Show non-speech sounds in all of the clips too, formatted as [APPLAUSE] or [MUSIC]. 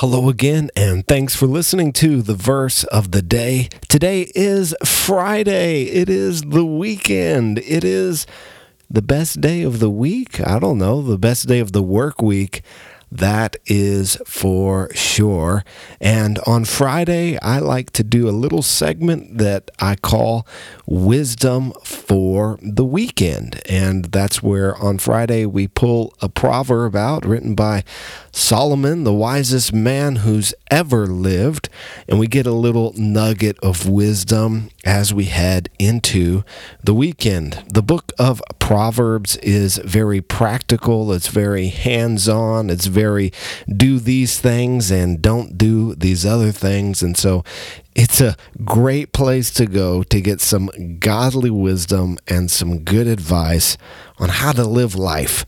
Hello again, and thanks for listening to the verse of the day. Today is Friday. It is the weekend. It is the best day of the week. I don't know, the best day of the work week. That is for sure. And on Friday, I like to do a little segment that I call Wisdom for the Weekend. And that's where on Friday we pull a proverb out written by Solomon, the wisest man who's ever lived. And we get a little nugget of wisdom as we head into the weekend. The book of Proverbs is very practical, it's very hands on, it's very do these things and don't do these other things. And so it's a great place to go to get some godly wisdom and some good advice on how to live life.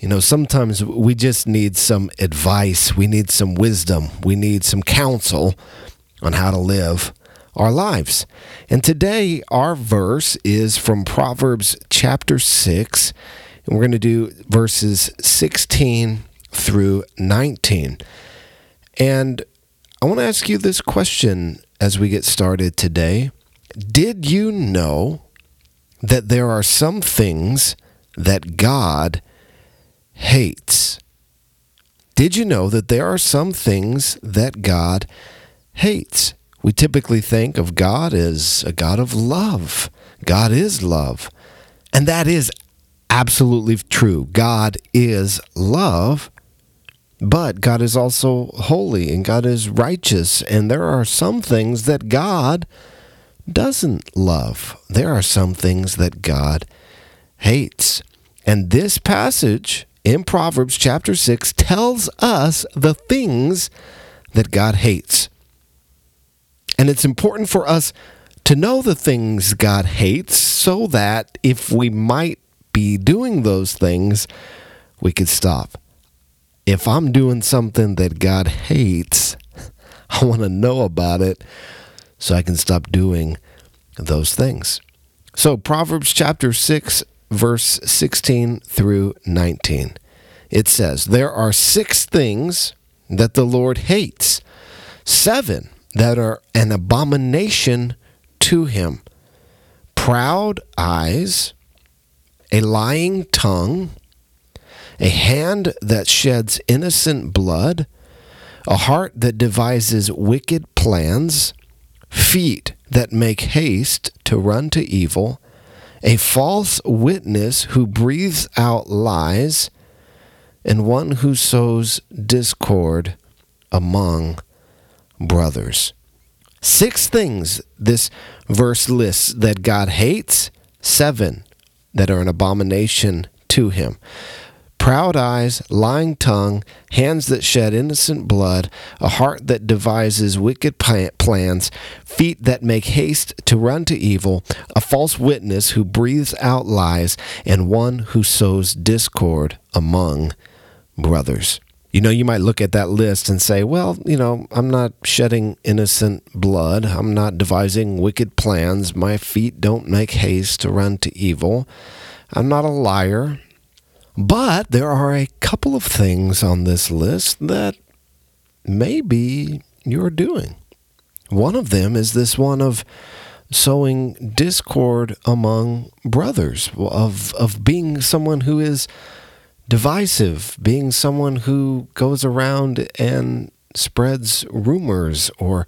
You know, sometimes we just need some advice, we need some wisdom, we need some counsel on how to live our lives. And today, our verse is from Proverbs chapter 6, and we're going to do verses 16 through 19. And I want to ask you this question as we get started today. Did you know that there are some things that God hates? Did you know that there are some things that God hates? We typically think of God as a God of love. God is love. And that is absolutely true. God is love. But God is also holy and God is righteous. And there are some things that God doesn't love. There are some things that God hates. And this passage in Proverbs chapter 6 tells us the things that God hates. And it's important for us to know the things God hates so that if we might be doing those things, we could stop if I'm doing something that God hates, [LAUGHS] I want to know about it so I can stop doing those things. So, Proverbs chapter 6, verse 16 through 19. It says, There are six things that the Lord hates, seven that are an abomination to him proud eyes, a lying tongue a hand that sheds innocent blood, a heart that devises wicked plans, feet that make haste to run to evil, a false witness who breathes out lies, and one who sows discord among brothers. Six things this verse lists that God hates, seven that are an abomination to him proud eyes, lying tongue, hands that shed innocent blood, a heart that devises wicked plans, feet that make haste to run to evil, a false witness who breathes out lies, and one who sows discord among brothers. You know, you might look at that list and say, well, you know, I'm not shedding innocent blood. I'm not devising wicked plans. My feet don't make haste to run to evil. I'm not a liar. But there are a couple of things on this list that maybe you're doing. One of them is this one of sowing discord among brothers, of, of being someone who is divisive, being someone who goes around and spreads rumors, or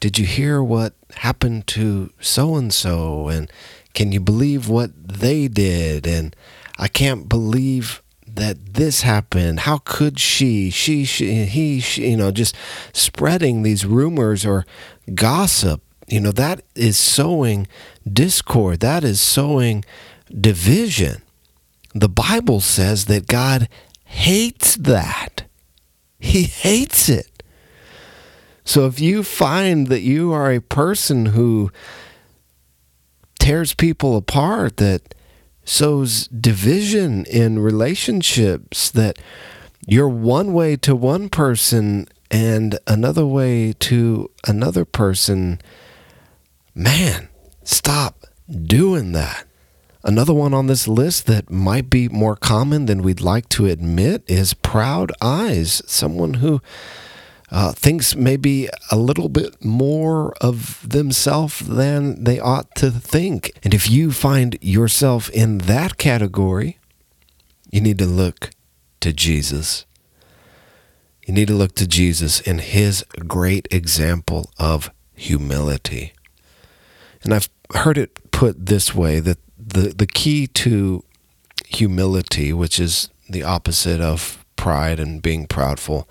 did you hear what happened to so and so? And can you believe what they did? And I can't believe that this happened. How could she, she, she, he, she, you know, just spreading these rumors or gossip. You know, that is sowing discord. That is sowing division. The Bible says that God hates that. He hates it. So if you find that you are a person who tears people apart, that sows division in relationships that you're one way to one person and another way to another person. Man, stop doing that. Another one on this list that might be more common than we'd like to admit is proud eyes. Someone who uh, thinks maybe a little bit more of themselves than they ought to think. And if you find yourself in that category, you need to look to Jesus. You need to look to Jesus in his great example of humility. And I've heard it put this way that the, the key to humility, which is the opposite of pride and being proudful,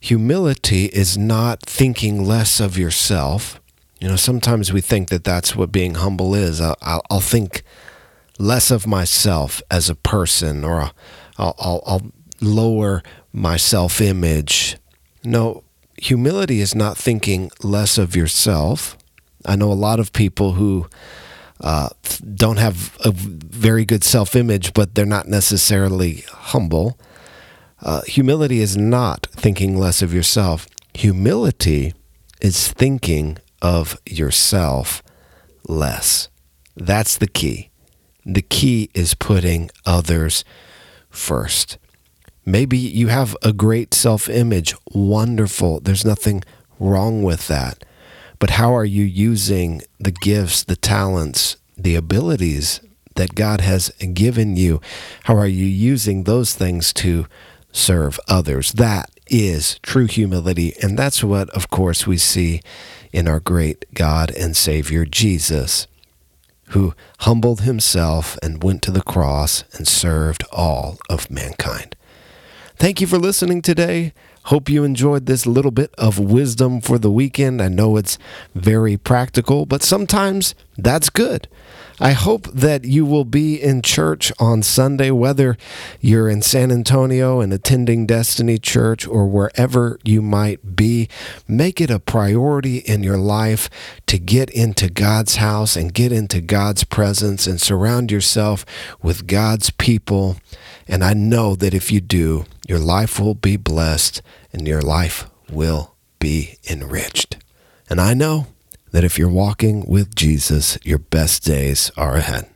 humility is not thinking less of yourself. You know, sometimes we think that that's what being humble is. I'll, I'll, think less of myself as a person, or I'll, I'll, I'll lower my self image. No, humility is not thinking less of yourself. I know a lot of people who uh, don't have a very good self image, but they're not necessarily humble. Uh, humility is not thinking less of yourself. Humility is thinking of yourself less. That's the key. The key is putting others first. Maybe you have a great self image. Wonderful. There's nothing wrong with that. But how are you using the gifts, the talents, the abilities that God has given you? How are you using those things to serve others? That is true humility. And that's what, of course, we see in our great God and Savior Jesus, who humbled himself and went to the cross and served all of mankind. Thank you for listening today. Hope you enjoyed this little bit of wisdom for the weekend. I know it's very practical, but sometimes that's good. I hope that you will be in church on Sunday, whether you're in San Antonio and attending Destiny Church or wherever you might be. Make it a priority in your life to get into God's house and get into God's presence and surround yourself with God's people. And I know that if you do, your life will be blessed and your life will be enriched. And I know that if you're walking with Jesus, your best days are ahead.